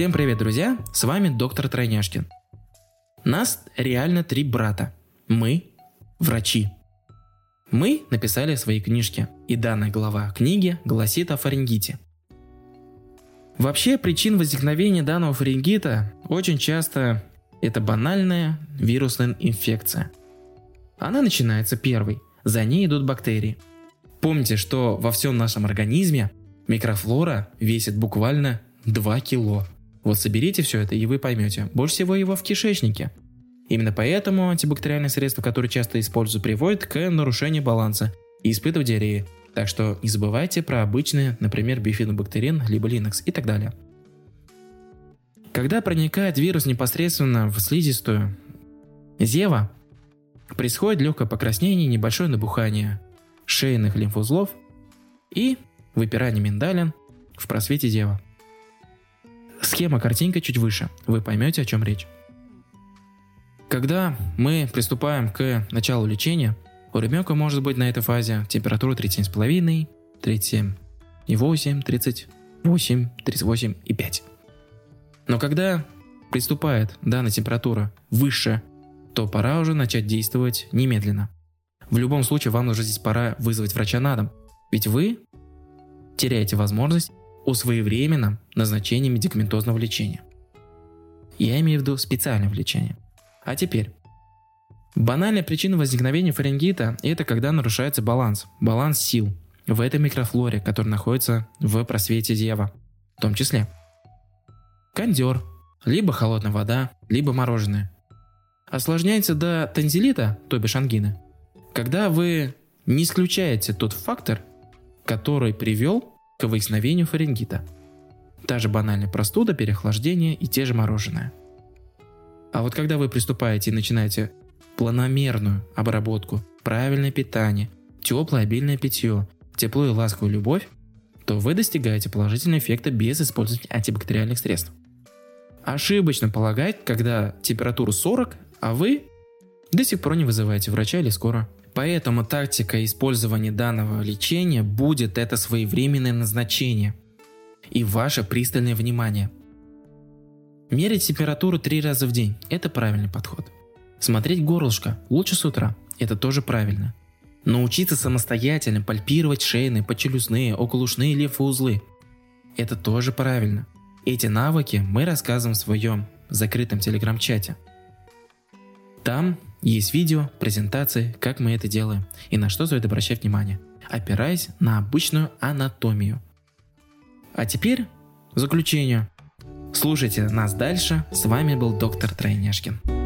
Всем привет, друзья! С вами доктор Тройняшкин. Нас реально три брата. Мы – врачи. Мы написали свои книжки, и данная глава книги гласит о фарингите. Вообще, причин возникновения данного фарингита очень часто это банальная вирусная инфекция. Она начинается первой, за ней идут бактерии. Помните, что во всем нашем организме микрофлора весит буквально 2 кило. Вот соберите все это, и вы поймете. Больше всего его в кишечнике. Именно поэтому антибактериальные средства, которые часто используют, приводят к нарушению баланса и испытывают диареи. Так что не забывайте про обычные, например, бифидобактерин, либо линокс и так далее. Когда проникает вирус непосредственно в слизистую зева, происходит легкое покраснение и небольшое набухание шейных лимфоузлов и выпирание миндалин в просвете зева. Схема картинка чуть выше, вы поймете, о чем речь. Когда мы приступаем к началу лечения, у ребенка может быть на этой фазе температура 37,5, 37,8, 38, 38 и 5. Но когда приступает данная температура выше, то пора уже начать действовать немедленно. В любом случае вам нужно здесь пора вызвать врача на дом, ведь вы теряете возможность о своевременном назначении медикаментозного лечения. Я имею в виду специальное лечение. А теперь. Банальная причина возникновения фарингита – это когда нарушается баланс, баланс сил в этой микрофлоре, которая находится в просвете зева, в том числе. Кондер, либо холодная вода, либо мороженое. Осложняется до танзелита, то бишь ангины, когда вы не исключаете тот фактор, который привел к возникновению фарингита. Та же банальная простуда, переохлаждение и те же мороженое. А вот когда вы приступаете и начинаете планомерную обработку, правильное питание, теплое обильное питье, тепло и ласковую любовь, то вы достигаете положительного эффекта без использования антибактериальных средств. Ошибочно полагать, когда температура 40, а вы до сих пор не вызываете врача или скоро Поэтому тактика использования данного лечения будет это своевременное назначение и ваше пристальное внимание. Мерить температуру три раза в день – это правильный подход. Смотреть горлышко лучше с утра – это тоже правильно. Научиться самостоятельно пальпировать шейные, подчелюстные, околушные лимфоузлы – это тоже правильно. Эти навыки мы рассказываем в своем закрытом телеграм-чате. Там есть видео, презентации, как мы это делаем и на что стоит обращать внимание, опираясь на обычную анатомию. А теперь заключение. Слушайте нас дальше. С вами был доктор Тройняшкин.